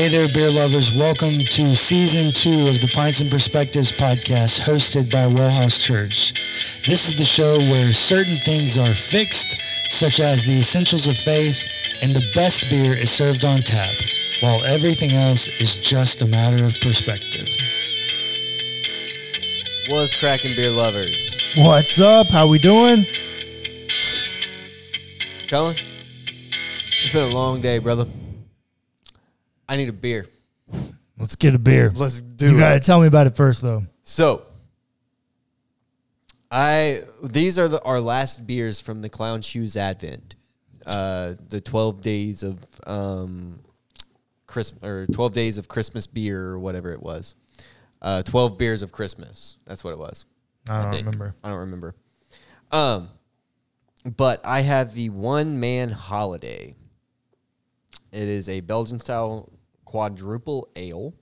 Hey there, beer lovers. Welcome to season two of the Pints and Perspectives podcast hosted by Wellhouse Church. This is the show where certain things are fixed, such as the essentials of faith, and the best beer is served on tap, while everything else is just a matter of perspective. What's cracking beer lovers. What's up? How we doing? Colin, it's been a long day, brother. I need a beer. Let's get a beer. Let's do you gotta tell me about it first, though. So, I these are the, our last beers from the Clown Shoes Advent, uh, the twelve days of um, Christmas or twelve days of Christmas beer or whatever it was. Uh, twelve beers of Christmas. That's what it was. I don't remember. I don't remember. Um, but I have the one man holiday. It is a Belgian style quadruple ale.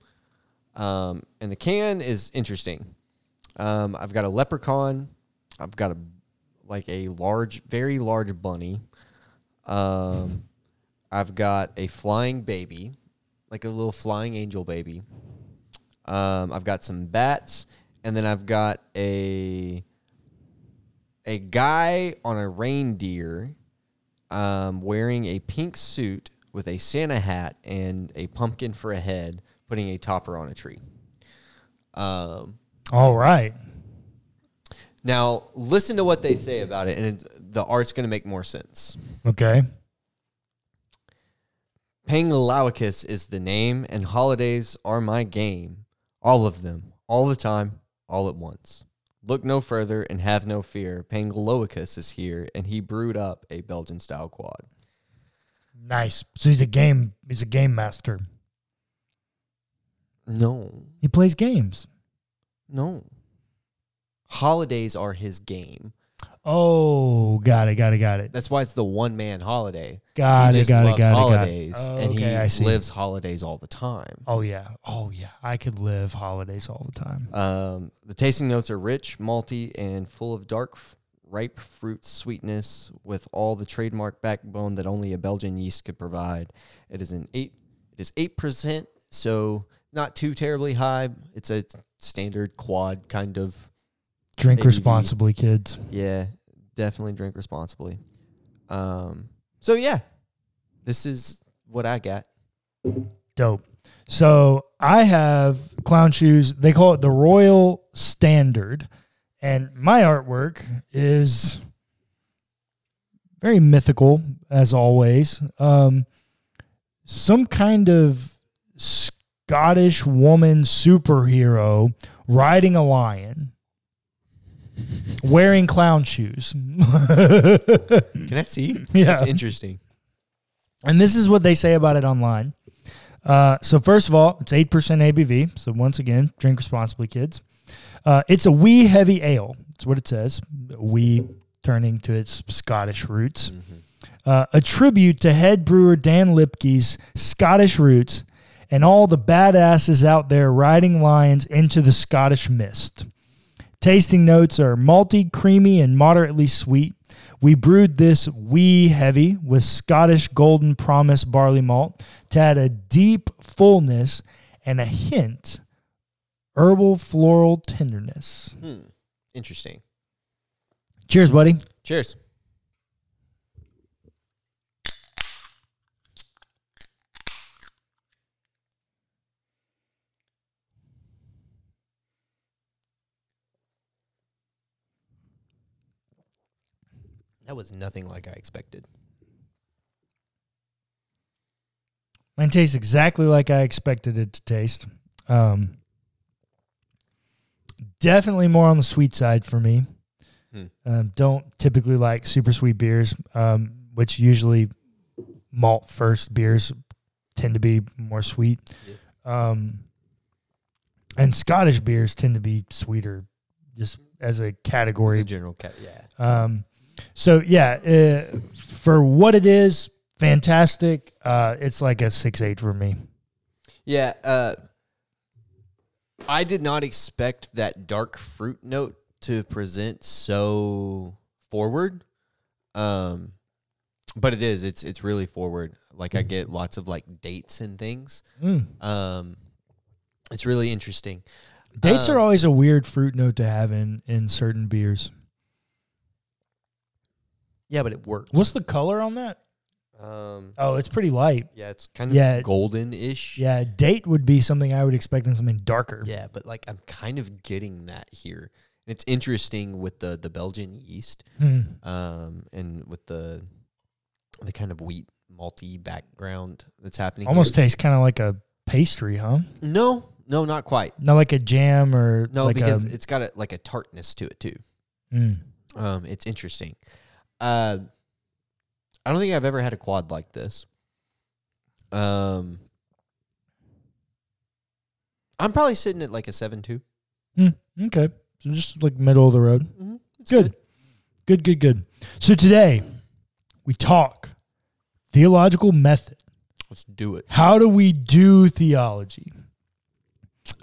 Um, and the can is interesting. Um, I've got a leprechaun. I've got a like a large, very large bunny. Um, I've got a flying baby, like a little flying angel baby. Um, I've got some bats, and then I've got a a guy on a reindeer um, wearing a pink suit with a Santa hat and a pumpkin for a head, putting a topper on a tree. Um, All right. now, listen to what they say about it, and it, the art's going to make more sense. Okay. Pangalawicus is the name, and holidays are my game. All of them, all the time, all at once. Look no further and have no fear. Pangaloicus is here, and he brewed up a Belgian style quad. Nice. So he's a game. He's a game master. No, He plays games. no. Holidays are his game. Oh, got it. Got it. Got it. That's why it's the one man holiday. Got he it. just Got it. loves Got it. Got it. holidays, Oh, and okay, I he see. lives holidays all the time. Oh yeah. Oh yeah. I could live holidays all the time. Um, the tasting notes are rich, malty, and full of dark, f- ripe fruit sweetness, with all the trademark backbone that only a Belgian yeast could provide. It is an eight. It is eight percent, so not too terribly high. It's a standard quad kind of. Drink ABV. responsibly, kids. Yeah, definitely drink responsibly. Um, so yeah, this is what I got. Dope. So I have clown shoes. They call it the Royal Standard. And my artwork is very mythical, as always. Um, some kind of Scottish woman superhero riding a lion, wearing clown shoes. Can I see? Yeah. That's interesting. And this is what they say about it online. Uh, so first of all, it's eight percent ABV. So once again, drink responsibly, kids. Uh, it's a wee heavy ale. That's what it says. Wee turning to its Scottish roots. Uh, a tribute to head brewer Dan Lipke's Scottish roots and all the badasses out there riding lions into the Scottish mist. Tasting notes are malty, creamy, and moderately sweet. We brewed this wee heavy with Scottish Golden Promise barley malt to add a deep fullness and a hint herbal floral tenderness. Hmm. Interesting. Cheers, buddy. Cheers. That was nothing like I expected. Mine tastes exactly like I expected it to taste. Um, definitely more on the sweet side for me. Hmm. Um, don't typically like super sweet beers, um, which usually malt first beers tend to be more sweet. Um, and Scottish beers tend to be sweeter, just as a category. a general cat. Yeah. Um, so yeah, uh, for what it is, fantastic. Uh, it's like a six eight for me. Yeah. Uh, I did not expect that dark fruit note to present so forward. Um, but it is. It's it's really forward. Like I get lots of like dates and things. Mm. Um, it's really interesting. Dates Um, are always a weird fruit note to have in in certain beers. Yeah, but it works. What's the color on that? Um? Oh, it's pretty light. Yeah, it's kind of Yeah. golden-ish. Yeah, date would be something I would expect in something darker. Yeah, but like I'm kind of getting that here. And it's interesting with the the Belgian yeast, Hmm. um, and with the the kind of wheat malty background that's happening. Almost here. tastes kind of like a pastry, huh? no, no, not quite. Not like a jam or No, like because a, it's got a, like a tartness to it too. Mm. Um, it's interesting. Uh, I don't think I've ever had a quad like this. Um, I'm probably sitting at like a seven two. Mm. okay. So just like middle of the road. Mm-hmm. It's Good. Good, good, good. So today we talk theological method. Let's do it. How do we do theology?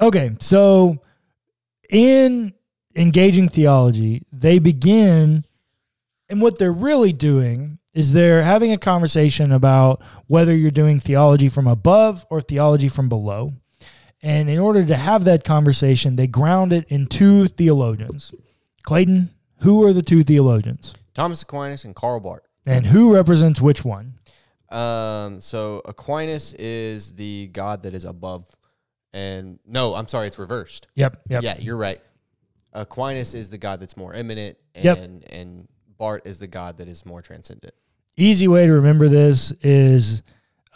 Okay, so in engaging theology, they begin, and what they're really doing is they're having a conversation about whether you're doing theology from above or theology from below. And in order to have that conversation, they ground it in two theologians. Clayton, who are the two theologians? Thomas Aquinas and Karl Barth. And who represents which one? Um, so Aquinas is the god that is above, and no, I'm sorry, it's reversed. Yep, yep. Yeah, you're right. Aquinas is the god that's more immanent, and Yep. and Barth is the god that is more transcendent. Easy way to remember this is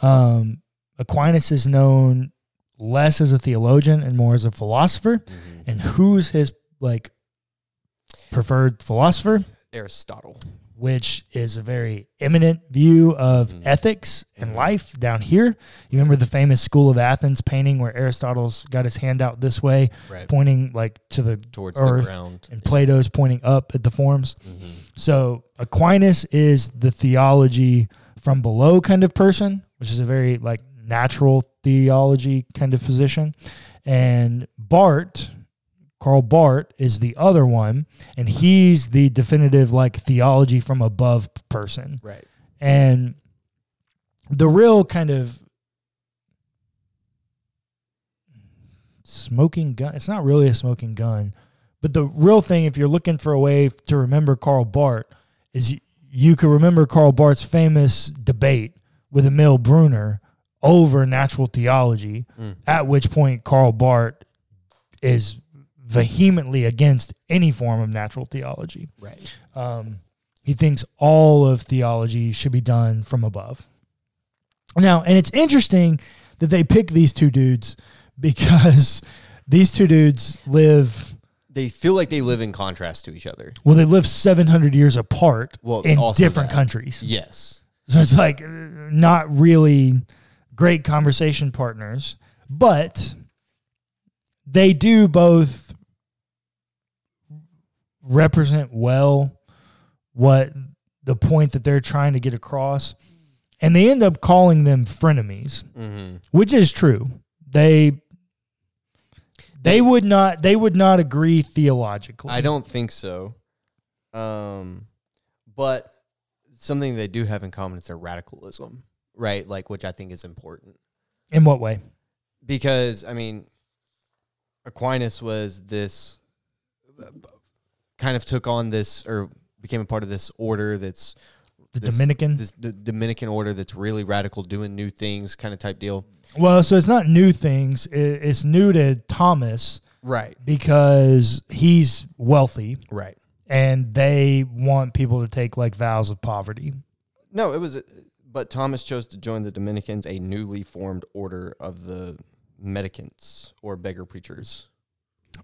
um, Aquinas is known less as a theologian and more as a philosopher. And who's his like preferred philosopher? Aristotle. Which is a very eminent view of Mhm. ethics and life down here. You remember the famous School of Athens painting where Aristotle's got his hand out this way, Right. pointing like to the Towards earth, the ground. and Plato's pointing up at the forms. Mhm. So Aquinas is the theology from below kind of person, which is a very like natural theology kind of position. And Barth, Karl Barth, is the other one, and he's the definitive like theology from above person. Right. And the real kind of smoking gun, it's not really a smoking gun, but the real thing, if you're looking for a way to remember Karl Barth, is you, you could remember Karl Barth's famous debate with Emil Brunner over natural theology, Mm. at which point Karl Barth is vehemently against any form of natural theology. Right. Um, he thinks all of theology should be done from above. Now, and it's interesting that they pick these two dudes because these two dudes live They feel like they live in contrast to each other. well, they live 700 years apart Well, in different that. countries. Yes. So it's like uh, not really great conversation partners, but they do both represent well what the point that they're trying to get across. And they end up calling them frenemies, Mm-hmm. which is true. They they would not they would not agree theologically. I don't think so. Um, but something they do have in common is their radicalism, right? Like, which I think is important In what way? because I mean, Aquinas was this kind of took on this or became a part of this order that's The this- Dominican? this the Dominican order that's really radical, doing new things, kind of type deal. Well, so it's not new things. I- It's new to Thomas Right, because he's wealthy right. and they want people to take like vows of poverty. No, it was, but Thomas chose to join the Dominicans, a newly formed order of the Medicants or beggar preachers.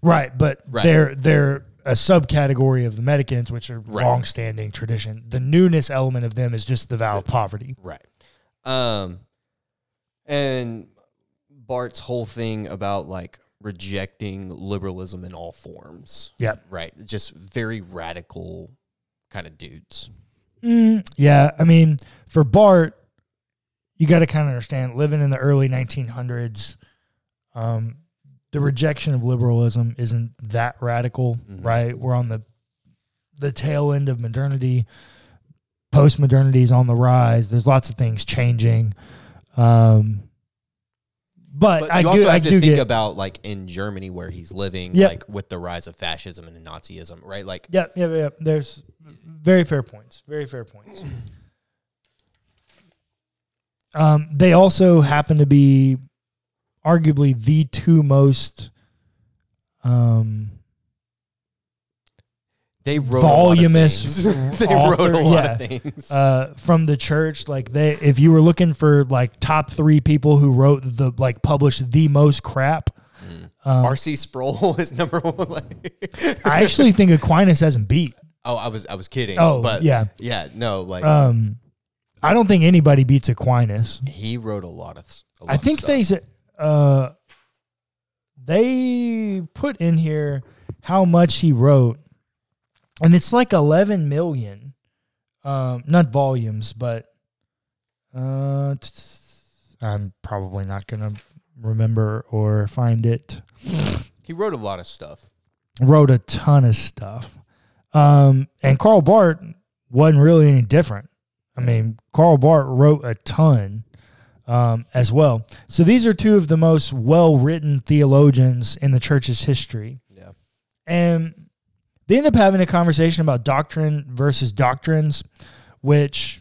Right, but Right. they're they're a subcategory of the Medicans, which are Right. long-standing tradition. The newness element of them is just the vow of poverty. Right. Um, and Barth's whole thing about like rejecting liberalism in all forms. Yeah. Right. Just very radical kind of dudes. Mm, yeah, I mean, for Barth, you got to kind of understand living in the early 1900s. Um, the rejection of liberalism isn't that radical, Mhm. right? We're on the the tail end of modernity, postmodernity is on the rise. There's lots of things changing. Um, but, But I you do, also I have to do think get, about like in Germany where he's living, Yeah. like with the rise of fascism and Nazism, right? Like yeah, yeah, yeah. There's very fair points. Very fair points. Um, they also happen to be arguably the two most um, they wrote Voluminous a lot of things. they author, wrote a lot yeah. of things. uh, from the church. Like they, if you were looking for like top three people who wrote the like published the most crap, um, R.C. Sproul is number one. Like, I actually think Aquinas hasn't beat. oh, I was I was kidding. Oh, but yeah. yeah, no, like Um, I don't think anybody beats Aquinas. he wrote a lot of. a lot I of think stuff. they said uh, they put in here how much he wrote, and it's like eleven million. Um, not volumes, but uh, t- I'm probably not gonna remember or find it. he wrote a lot of stuff. Wrote a ton of stuff, um, and Karl Barth wasn't really any different. I mean, Karl Barth wrote a ton um, as well. So these are two of the most well written theologians in the church's history. Yeah. And they end up having a conversation about doctrine versus doctrines, which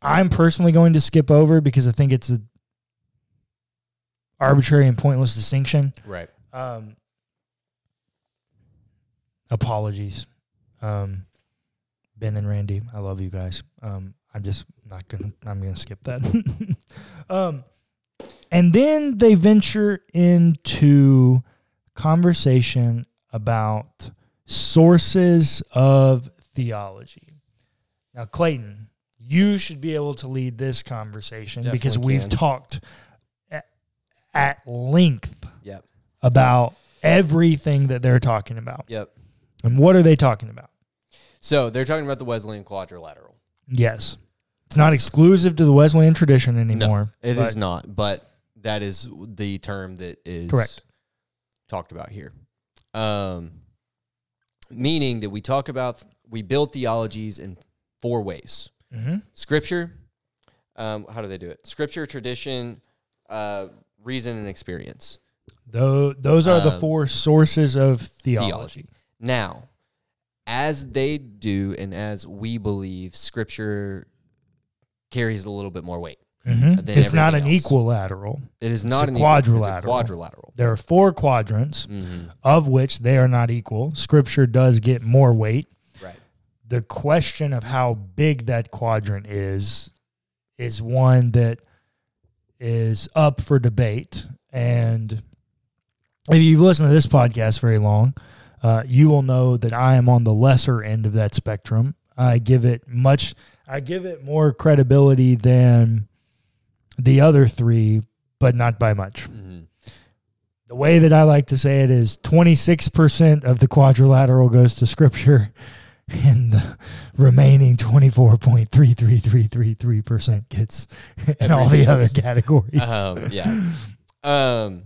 I'm personally going to skip over because I think it's a arbitrary and pointless distinction. Right. Um, apologies, um, Ben and Randy. I love you guys. Um, I'm just not gonna. I'm gonna skip that. um, and then they venture into conversation about sources of theology. Now, Clayton, you should be able to lead this conversation because we've can. talked at, at length Yep. about everything that they're talking about. Yep. And what are they talking about? So they're talking about the Wesleyan quadrilateral. Yes. It's not exclusive to the Wesleyan tradition anymore. It is but- not, but that is the term that is Correct. talked about here. Um, meaning that we talk about we build theologies in four ways: Mhm. Scripture. Um, how do they do it? Scripture, tradition, uh, reason, and experience. Tho- those are the Um, four sources of theology. theology. Now, as they do, and as we believe, Scripture carries a little bit more weight. Mhm. It's not an else. equilateral. It is not a an equal- it's a quadrilateral. quadrilateral. There are four quadrants, Mhm. of which they are not equal. Scripture does get more weight. Right. The question of how big that quadrant is is one that is up for debate. And if you've listened to this podcast very long, uh, you will know that I am on the lesser end of that spectrum. I give it much, I give it more credibility than the other three, but not by much. Mhm. The way that I like to say it is 26% of the quadrilateral goes to scripture and the remaining 24.33333% gets in all the other categories. Um, yeah. Um,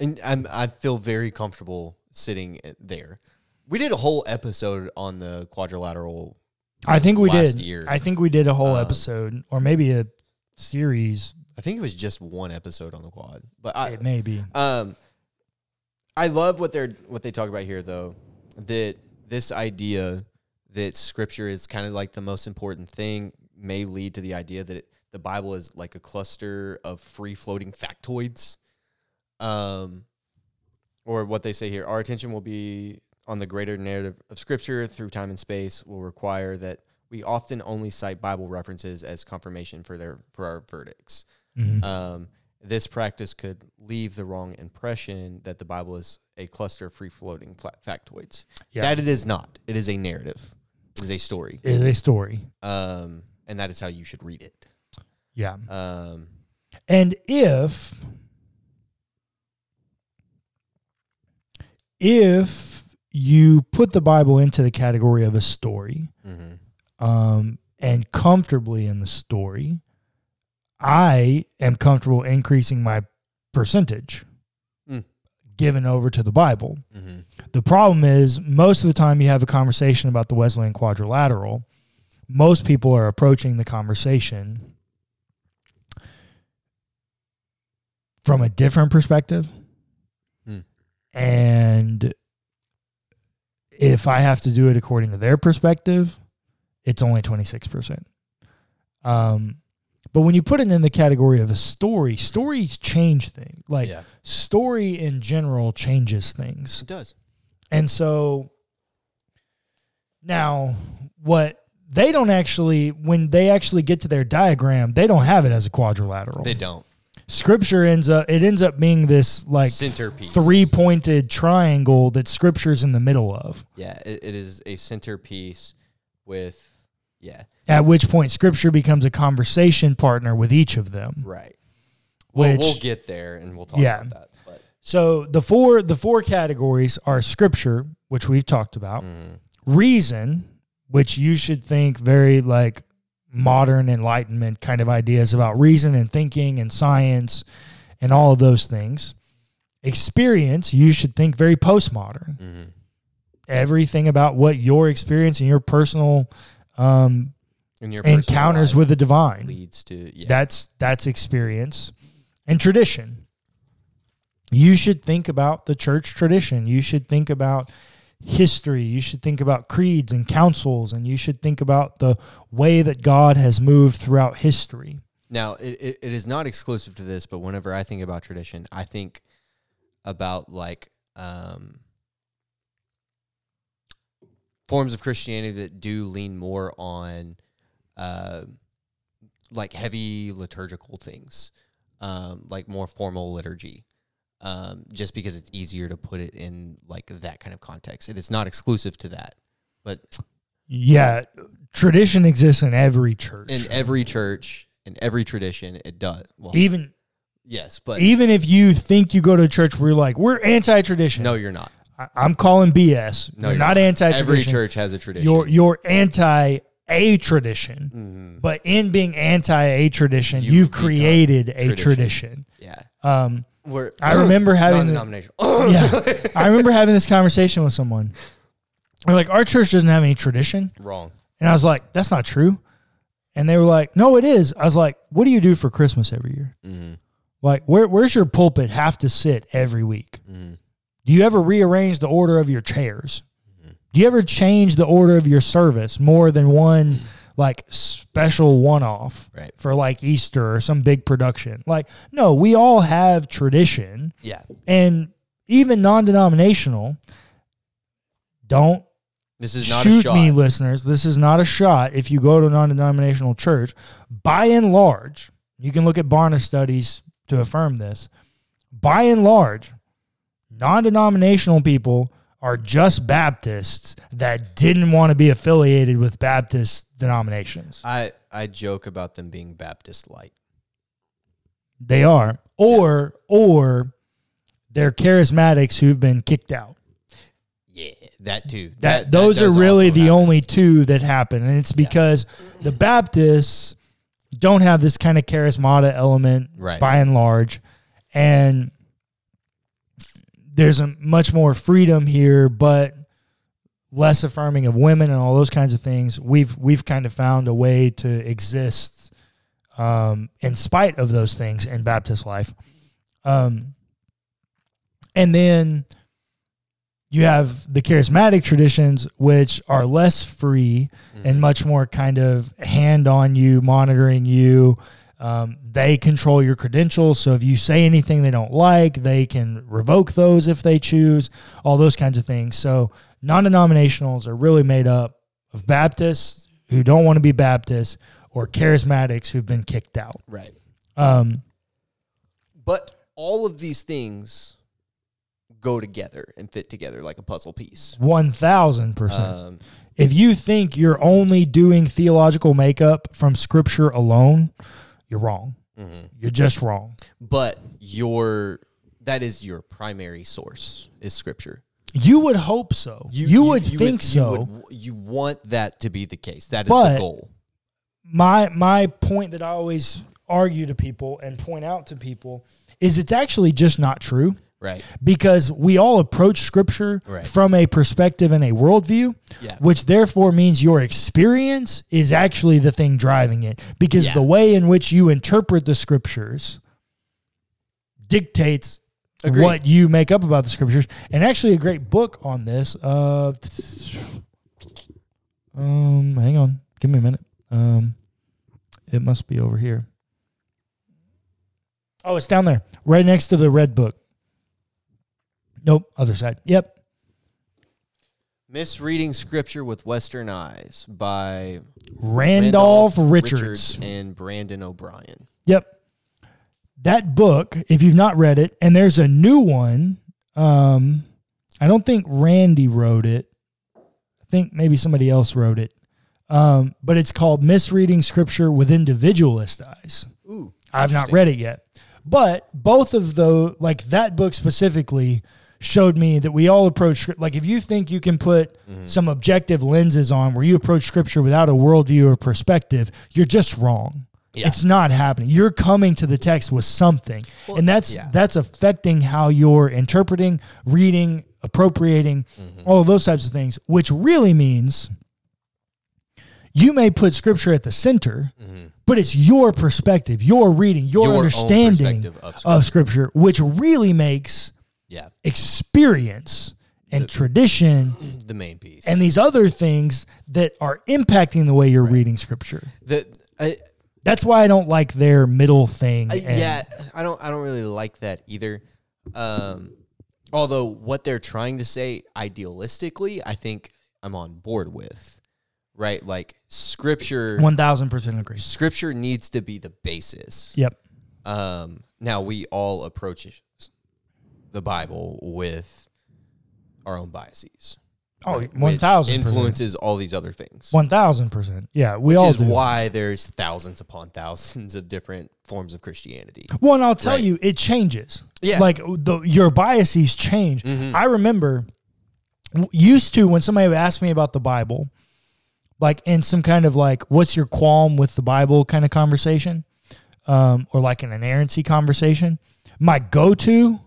and I'm, I feel very comfortable sitting there. We did a whole episode on the quadrilateral. I think we last did. year. I think we did a whole Um, episode or maybe a series. I think it was just one episode on the quad, but I, it may be. Um, I love what they're what they talk about here, though. That this idea that Scripture is kind of like the most important thing may lead to the idea that it, the Bible is like a cluster of free floating factoids. Um, or what they say here, our attention will be on the greater narrative of Scripture through time and space. Will require that we often only cite Bible references as confirmation for their for our verdicts. Mhm. Um, this practice could leave the wrong impression that the Bible is a cluster of free floating factoids. Yeah. That it is not. It is a narrative. It is a story. It is a story. Um, and that is how you should read it. Yeah. Um, And if if you put the Bible into the category of a story, mhm. um, and comfortably in the story, I am comfortable increasing my percentage Mm. given over to the Bible. Mhm. The problem is most of the time you have a conversation about the Wesleyan quadrilateral, most people are approaching the conversation from a different perspective. Hmm. And if I have to do it according to their perspective, it's only 26%. Um, but when you put it in the category of a story, stories change things. Like yeah, story in general changes things. it does. And so now what they don't actually when they actually get to their diagram, they don't have it as a quadrilateral. They don't. Scripture ends up it ends up being this like Centerpiece. three-pointed triangle that scripture's in the middle of. Yeah, it, it is a centerpiece with yeah, At which point scripture becomes a conversation partner with each of them. right. Well, Which we'll get there and we'll talk Yeah. about that. But so the four the four categories are scripture, which we've talked about, mm, reason, which you should think very like modern enlightenment kind of ideas about reason and thinking and science and all of those things. Experience, you should think very postmodern. mhm. Everything about what your experience and your personal um, and your encounters with the divine. leads to yeah. That's that's experience and tradition. You should think about the church tradition. You should think about history. You should think about creeds and councils, and you should think about the way that God has moved throughout history. Now, it, it, it is not exclusive to this, but whenever I think about tradition, I think about like um, forms of Christianity that do lean more on uh, like heavy liturgical things, um, like more formal liturgy. Um, just because it's easier to put it in like that kind of context. It is not exclusive to that, but Yeah, tradition exists in every church. in every church, in every tradition, it does. Well, even yes, but even if you think you go to a church where you're like, we're anti-tradition. no, you're not. I, I'm calling BS. No, you're, you're not, not. anti-tradition. Every church has a tradition. You're you're anti a tradition. Mhm. But in being anti a tradition, You've you've created a tradition. tradition. yeah. Um, We're I remember having the- yeah, I remember having this conversation with someone. They're like, our church doesn't have any tradition, Wrong. and I was like, that's not true. And they were like, no, it is. I was like, what do you do for Christmas every year? Mhm. Like, where where's your pulpit have to sit every week? Mhm. Do you ever rearrange the order of your chairs? Do you ever change the order of your service more than one like special one off Right. for like Easter or some big production? Like, no, we all have tradition Yeah. and even non denominational. Don't This is not a shoot shot. me, listeners. This is not a shot. If you go to a non denominational church, by and large, you can look at Barna studies to affirm this. By and large, non denominational people are just Baptists that didn't want to be affiliated with Baptist denominations. I I joke about them being Baptist light. They are. Or, or they're charismatics who've been kicked out. Yeah, that too. that, those are really the happen. only two that happen and it's because the baptists don't have this kind of charismata element Right. by and large and there's a much more freedom here but less affirming of women and all those kinds of things we've we've kind of found a way to exist um, in spite of those things in baptist life um, and then you have the charismatic traditions, which are less free Mm-hmm. and much more kind of hand on you, monitoring you. Um, they control your credentials. So if you say anything they don't like, they can revoke those if they choose, all those kinds of things. So non denominationals are really made up of Baptists who don't want to be Baptists or charismatics who've been kicked out. Right. Um, But all of these things go together and fit together like a puzzle piece. 1000%. Um, if you think you're only doing theological makeup from scripture alone, you're wrong. mhm. You're just wrong. But your that is your primary source is scripture. You would hope so. You, would think you so. would- you want that to be the case. That is But- the goal. my my point that I always argue to people and point out to people is it's actually just not true. Right. because we all approach scripture Right. from a perspective and a worldview, Yeah. which therefore means your experience is actually the thing driving it. Because Yeah. the way in which you interpret the scriptures dictates Agreed. what you make up about the scriptures. And actually, a great book on this. Uh, um, hang on, give me a minute. Um, it must be over here. Oh, it's down there, right next to the red book. Nope, other side. Yep. Misreading Scripture with Western Eyes by Randolph, Richards. and Brandon O'Brien. Yep. That book, if you've not read it, and there's a new one. Um, I don't think Randy wrote it. I think maybe somebody else wrote it. Um, but it's called Misreading Scripture with Individualist Eyes. Ooh. I've not read it yet. But both of those, like that book specifically, showed me that we all approach like if you think you can put Mm-hmm. some objective lenses on where you approach scripture without a worldview or perspective, you're just wrong. Yeah. It's not happening. You're coming to the text with something, and that's yeah. that's affecting how you're interpreting, reading, appropriating, Mm-hmm. all of those types of things. Which really means you may put scripture at the center, but it's your perspective, your reading, your, Mm-hmm. Your understanding of of scripture, which really makes Yeah. experience and tradition The main piece. and these other things that are impacting the way you're reading scripture. the I, That's why I don't like their middle thing. I- and- yeah, I don't I don't really like that either. Um although what they're trying to say idealistically, I think I'm on board with. Right? Like scripture 1000% agree. scripture needs to be the basis. Yep. Um, now we all approach the Bible with our own biases. Oh, right? 1000%. Influences all these other things. 1000%. Yeah, we which all is do. why there's thousands upon thousands of different forms of Christianity. Well, and I'll tell Right. you, it changes. Yeah. Like the, your biases change. Mhm. I remember used to when somebody would ask me about the Bible, like in some kind of like, what's your qualm with the Bible kind of conversation, um, or like an inerrancy conversation, my go to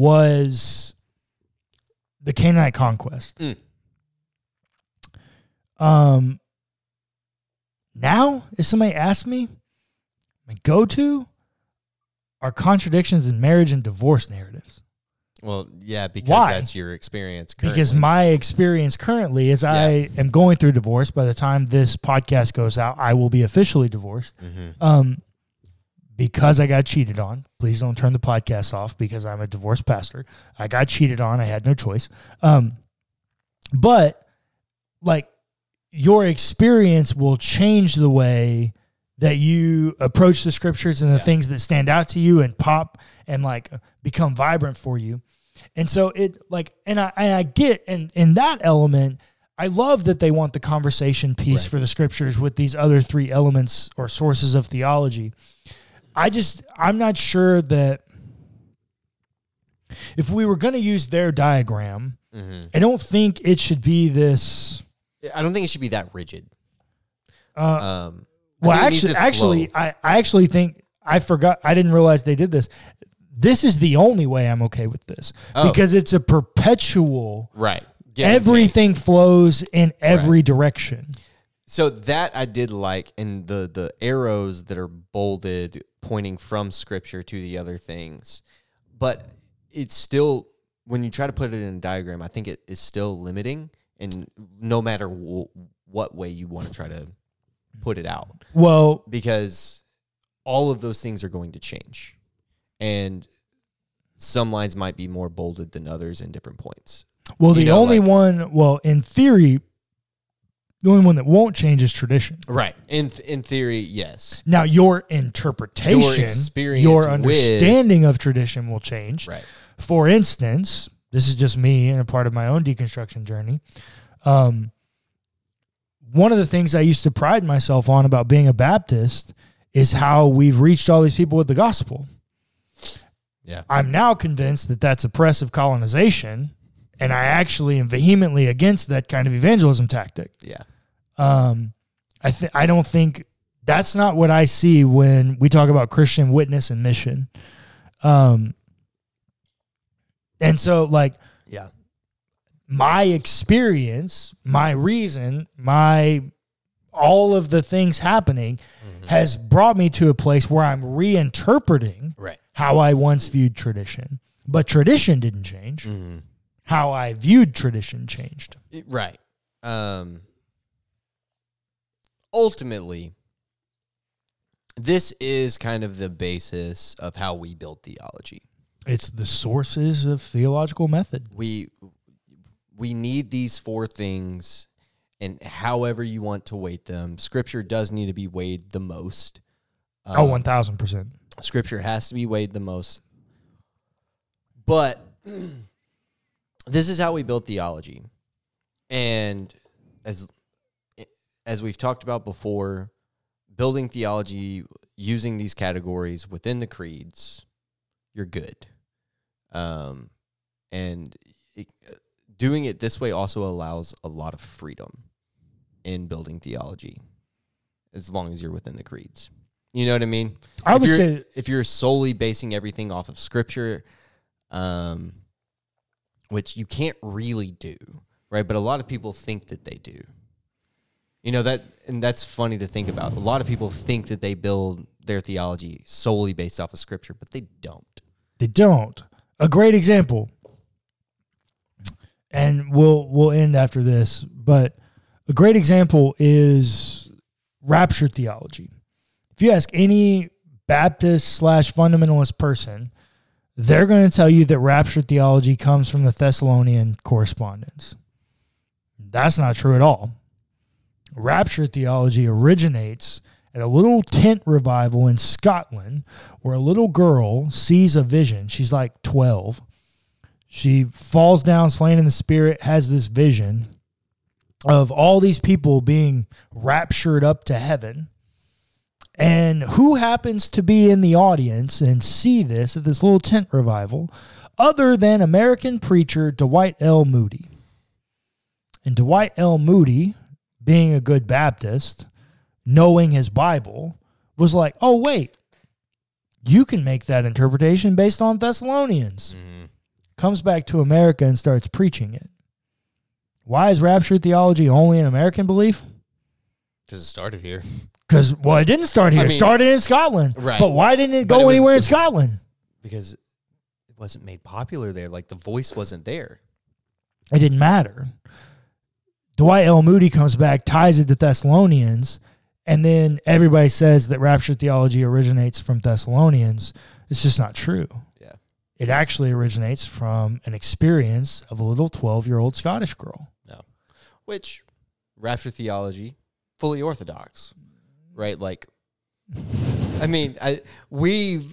was the Canaanite conquest. Mm. Um, now, if somebody asks me, my go to are contradictions in marriage and divorce narratives. Well, yeah, because Why? that's your experience. Because my experience currently is I am going through divorce. By the time this podcast goes out, I will be officially divorced. Mhm. Um, because I got cheated on. Please don't turn the podcast off because I'm a divorced pastor. I got cheated on. I had no choice. Um, but like your experience will change the way that you approach the scriptures and the Yeah. things that stand out to you and pop and like become vibrant for you. And so it like and I and I get and in that element I love that they want the conversation piece Right. for the scriptures with these other three elements or sources of theology. I just I'm not sure that if we were going to use their diagram, Mhm. I don't think it should be this I don't think it should be that rigid. uh, Um, well, think it needs actually, actually. I, I actually think I forgot. I didn't realize they did this. This is the only way I'm okay with this Oh. because it's a perpetual. right. Take. Everything flows in every direction. So that I did like, and the the arrows that are bolded pointing from scripture to the other things, but it's still when you try to put it in a diagram, I think it is still limiting, and no matter w- what way you want to try to put it out, Well, because all of those things are going to change, and some lines might be more bolded than others in different points. well, You the know, only like- one. Well, in theory, the only one that won't change is tradition. Right. In th- in theory, yes. Now, your interpretation, your, experience with- understanding of tradition will change. Right. For instance, this is just me and a part of my own deconstruction journey. Um, one of the things I used to pride myself on about being a Baptist is how we've reached all these people with the gospel. Yeah. I'm now convinced that that's oppressive colonization, and I actually am vehemently against that kind of evangelism tactic. Yeah. Um, I th- I don't think that's not what I see when we talk about Christian witness and mission. Um, And so, like, Yeah. my experience, my reason, my all of the things happening has brought me to a place where I'm reinterpreting Right. how I once viewed tradition. But tradition didn't change. How I viewed tradition changed. Right. Um ultimately this is kind of the basis of how we build theology. It's the sources of theological method. We we need these four things and however you want to weight them. Scripture does need to be weighed the most. oh, 1000%. Scripture has to be weighed the most. But this is how we build theology. And as as we've talked about before, building theology using these categories within the creeds, you're good. Um, and it, doing it this way also allows a lot of freedom in building theology, as long as you're within the creeds. You know what I mean? I if would you're, say- if you're solely basing everything off of scripture, um, which you can't really do, right? But a lot of people think that they do. You know that, and that's funny to think about. A lot of people think that they build their theology solely based off of scripture, but they don't. They don't. A great example, and we'll we'll end after this, but a great example is rapture theology. If you ask any Baptist slash fundamentalist person, they're going to tell you that rapture theology comes from the Thessalonian correspondence. That's not true at all. Rapture theology originates at a little tent revival in Scotland where a little girl sees a vision. She's like 12. She falls down, slain in the spirit, has this vision of all these people being raptured up to heaven. And who happens to be in the audience and see this at this little tent revival other than American preacher Dwight L. Moody? And Dwight L. Moody, being a good Baptist, knowing his Bible, was like, oh, wait, you can make that interpretation based on Thessalonians. Mm-hmm. Comes back to America and starts preaching it. Why is rapture theology only an American belief? Because it started here. Because, well, it didn't start here. I it started in Scotland. Right. But why didn't it go it was- anywhere in Scotland? Because it wasn't made popular there. Like the voice wasn't there. It didn't matter. Dwight L. Moody comes back, ties it to Thessalonians, and then everybody says that rapture theology originates from Thessalonians. It's just not true. Yeah. It actually originates from an experience of a little 12 year old Scottish girl. No. Which rapture theology, fully orthodox, right? Like, I mean, I we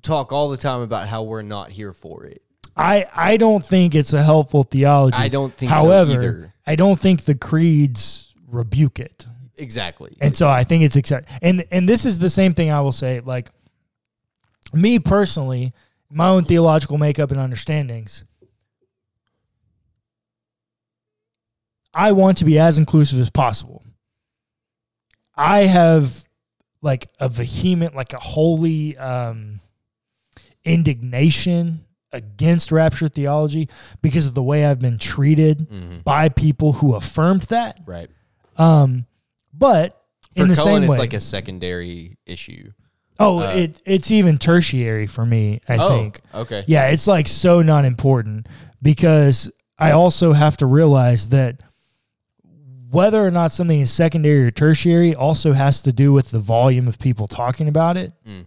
talk all the time about how we're not here for it. I, I don't think it's a helpful theology. I don't think so However, either. I don't think the creeds rebuke it. Exactly. And so I think it's exciting. And and this is the same thing I will say. Like me personally, my own theological makeup and understandings. I want to be as inclusive as possible. I have like a vehement, like a holy um, indignation against rapture theology because of the way I've been treated Mhm. by people who affirmed that. right. Um, but For in the Colin, same way, it's like a secondary issue. oh, uh, it it's even tertiary for me. I oh, think. okay. Yeah, it's like so not important because I also have to realize that whether or not something is secondary or tertiary also has to do with the volume of people talking about it. Mm.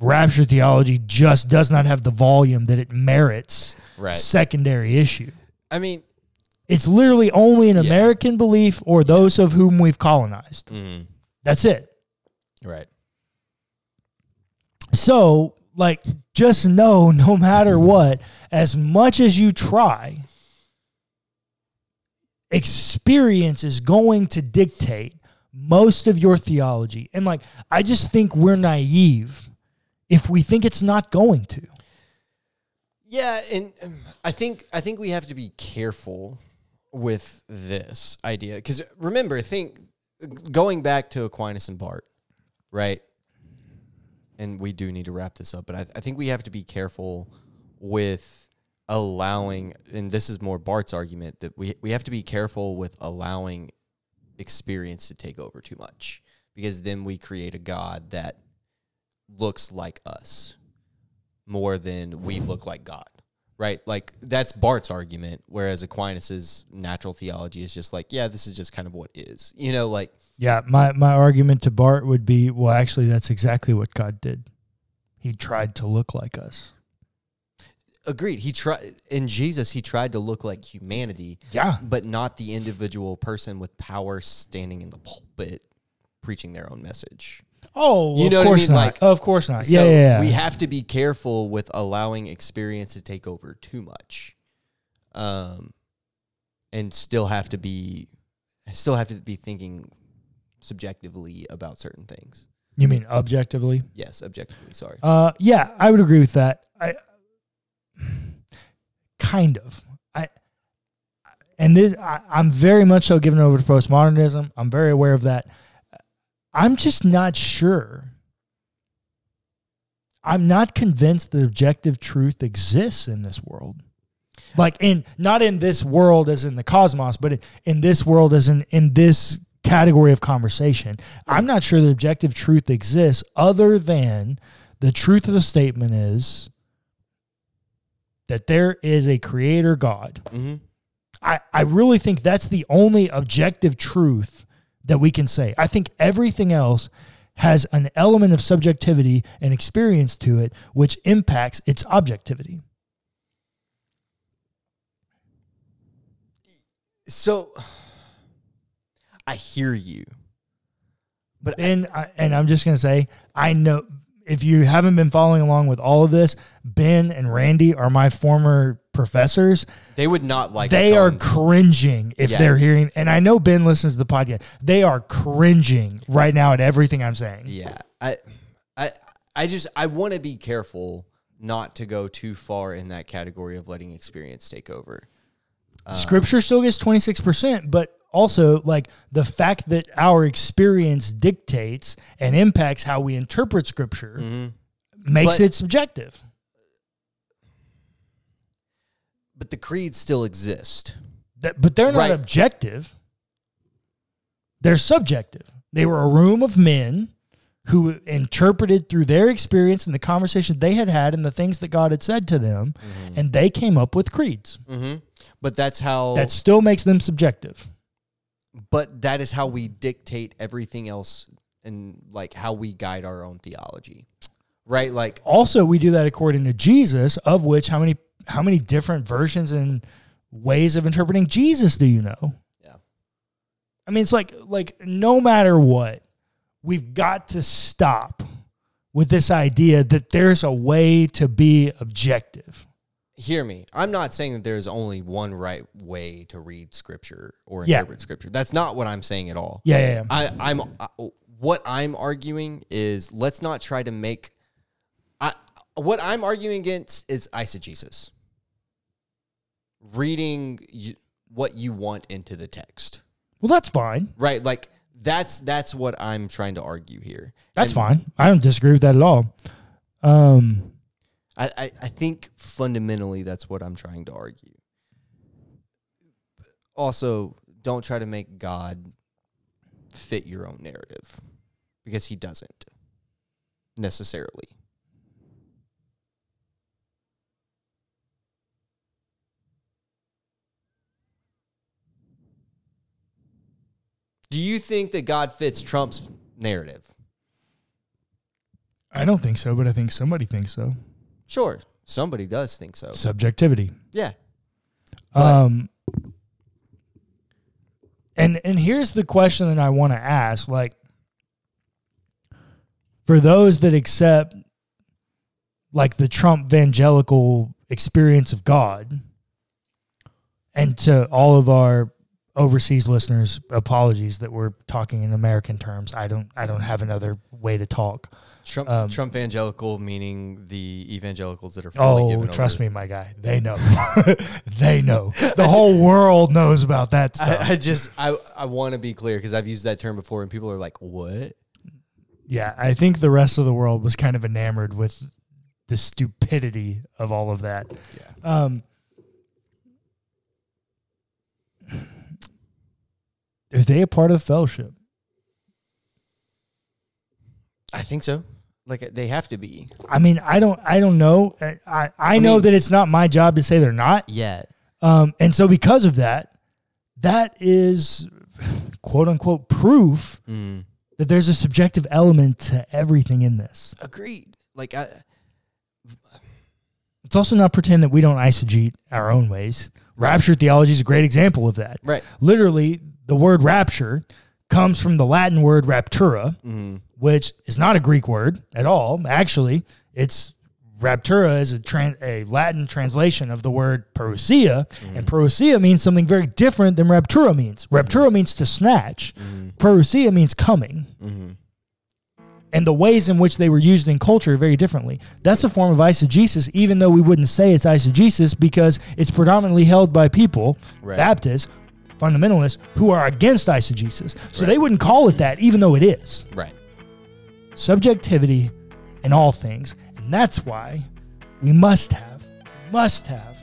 Rapture theology just does not have the volume that it merits Right. secondary issue. I mean, It's literally only an Yeah. American belief or those of whom we've colonized. mhm, That's it. right. So, like, just know no matter what, as much as you try, experience is going to dictate most of your theology. And, like, I just think we're naive if we think it's not going to. Yeah, and um, I think I think we have to be careful with this idea because remember, think going back to Aquinas and Barth, right? And we do need to wrap this up, but I, I think we have to be careful with allowing and this is more Barth's argument that we we have to be careful with allowing experience to take over too much because then we create a god that looks like us more than we look like God. Right? Like that's Barth's argument whereas Aquinas's natural theology is just like, yeah, this is just kind of what is. You know, like Yeah, my, my argument to Barth would be well, actually, that's exactly what God did. He tried to look like us. Agreed. He tried in Jesus he tried to look like humanity, Yeah. but not the individual person with power standing in the pulpit preaching their own message. Oh, You of know what I mean? not. Like- of course not. So yeah, yeah, yeah. we have to be careful with allowing experience to take over too much. Um and still have to be still have to be thinking subjectively about certain things. you mean objectively? Yes, objectively, sorry. Uh, yeah, I would agree with that. I kind of. I and this I, I'm very much so given over to postmodernism. I'm very aware of that. I'm just not sure. I'm not convinced that objective truth exists in this world. Like in not in this world as in the cosmos, but in, in this world as in in this category of conversation. I'm not sure that objective truth exists other than the truth of the statement is that there is a creator God. Mhm. I, I really think that's the only objective truth that we can say. I think everything else has an element of subjectivity and experience to it, which impacts its objectivity. So I hear you. But And I, and I'm just gonna say, I know if you haven't been following along with all of this, Ben and Randy are my former professors. they would not like they are cringing if Yeah. they're hearing and i know ben listens to the podcast they are cringing right now at everything i'm saying Yeah. I I I just I want to be careful not to go too far in that category of letting experience take over. scripture still gets 26% but also like the fact that our experience dictates and impacts how we interpret scripture makes But- it subjective. But the creeds still exist. That- but they're not Right. objective. They're subjective. They were a room of men who interpreted through their experience and the conversation they had had and the things that god had said to them and they came up with creeds. Mm-hmm. But that's how that still makes them subjective but that is how we dictate everything else and like how we guide our own theology. Right? Like also we do that according to jesus of which how many how many different versions and ways of interpreting jesus do you know yeah. i mean it's like like no matter what we've got to stop with this idea that there's a way to be objective Hear me. I'm not saying that there's only one right way to read scripture or Yeah. interpret scripture. That's not what I'm saying at all. yeah yeah, yeah. I, I'm I, what I'm arguing is let's not try to make. I what I'm arguing against is eisegesis. Reading you, what you want into the text, well that's fine right? Like that's that's what I'm trying to argue here. that's And fine i don't disagree with that at all um I, I I think fundamentally that's what I'm trying to argue. Also, don't try to make God fit your own narrative because he doesn't necessarily. Do you think that God fits Trump's narrative? i don't think so but i think somebody thinks so Sure, somebody does think so. subjectivity Yeah. But- um and and here's the question that I want to ask like for those that accept like the Trump evangelical experience of God and to all of our overseas listeners apologies that we're talking in American terms I don't I don't have another way to talk Trump Um, Trump evangelical meaning the evangelicals that are fully Oh, trust me, my guy. They know. they know. The whole world knows about that stuff. I, I just I I want to be clear because I've used that term before and people are like, "What?" yeah, I think the rest of the world was kind of enamored with the stupidity of all of that. Yeah. Um, are they a part of the fellowship? I think so. Like they have to be. I mean, I don't, I don't know. I, I, I know mean- that it's not my job to say they're not. Yet. Um, and so because of that, that is quote unquote proof Mm. that there's a subjective element to everything in this. Agreed. Like I. Let's also not pretend that we don't eisegete our own ways. Rapture theology is a great example of that. Right. Literally, the word rapture comes from the Latin word raptura, Mm. which is not a Greek word at all. Actually, it's raptura is a, tran- a Latin translation of the word parousia, and mm-hmm. parousia means something very different than raptura means. Raptura mm-hmm. means to snatch. Parousia means coming. And the ways in which they were used in culture very differently. That's a form of eisegesis, even though we wouldn't say it's eisegesis because it's predominantly held by people, Right. Baptists, fundamentalists, who are against eisegesis. So they wouldn't call it that, even though it is Right. subjectivity in all things. And that's why we must have, must have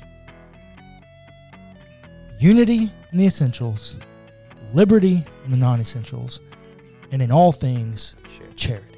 unity in the essentials, liberty in the non essentials, and in all things, Sure. charity.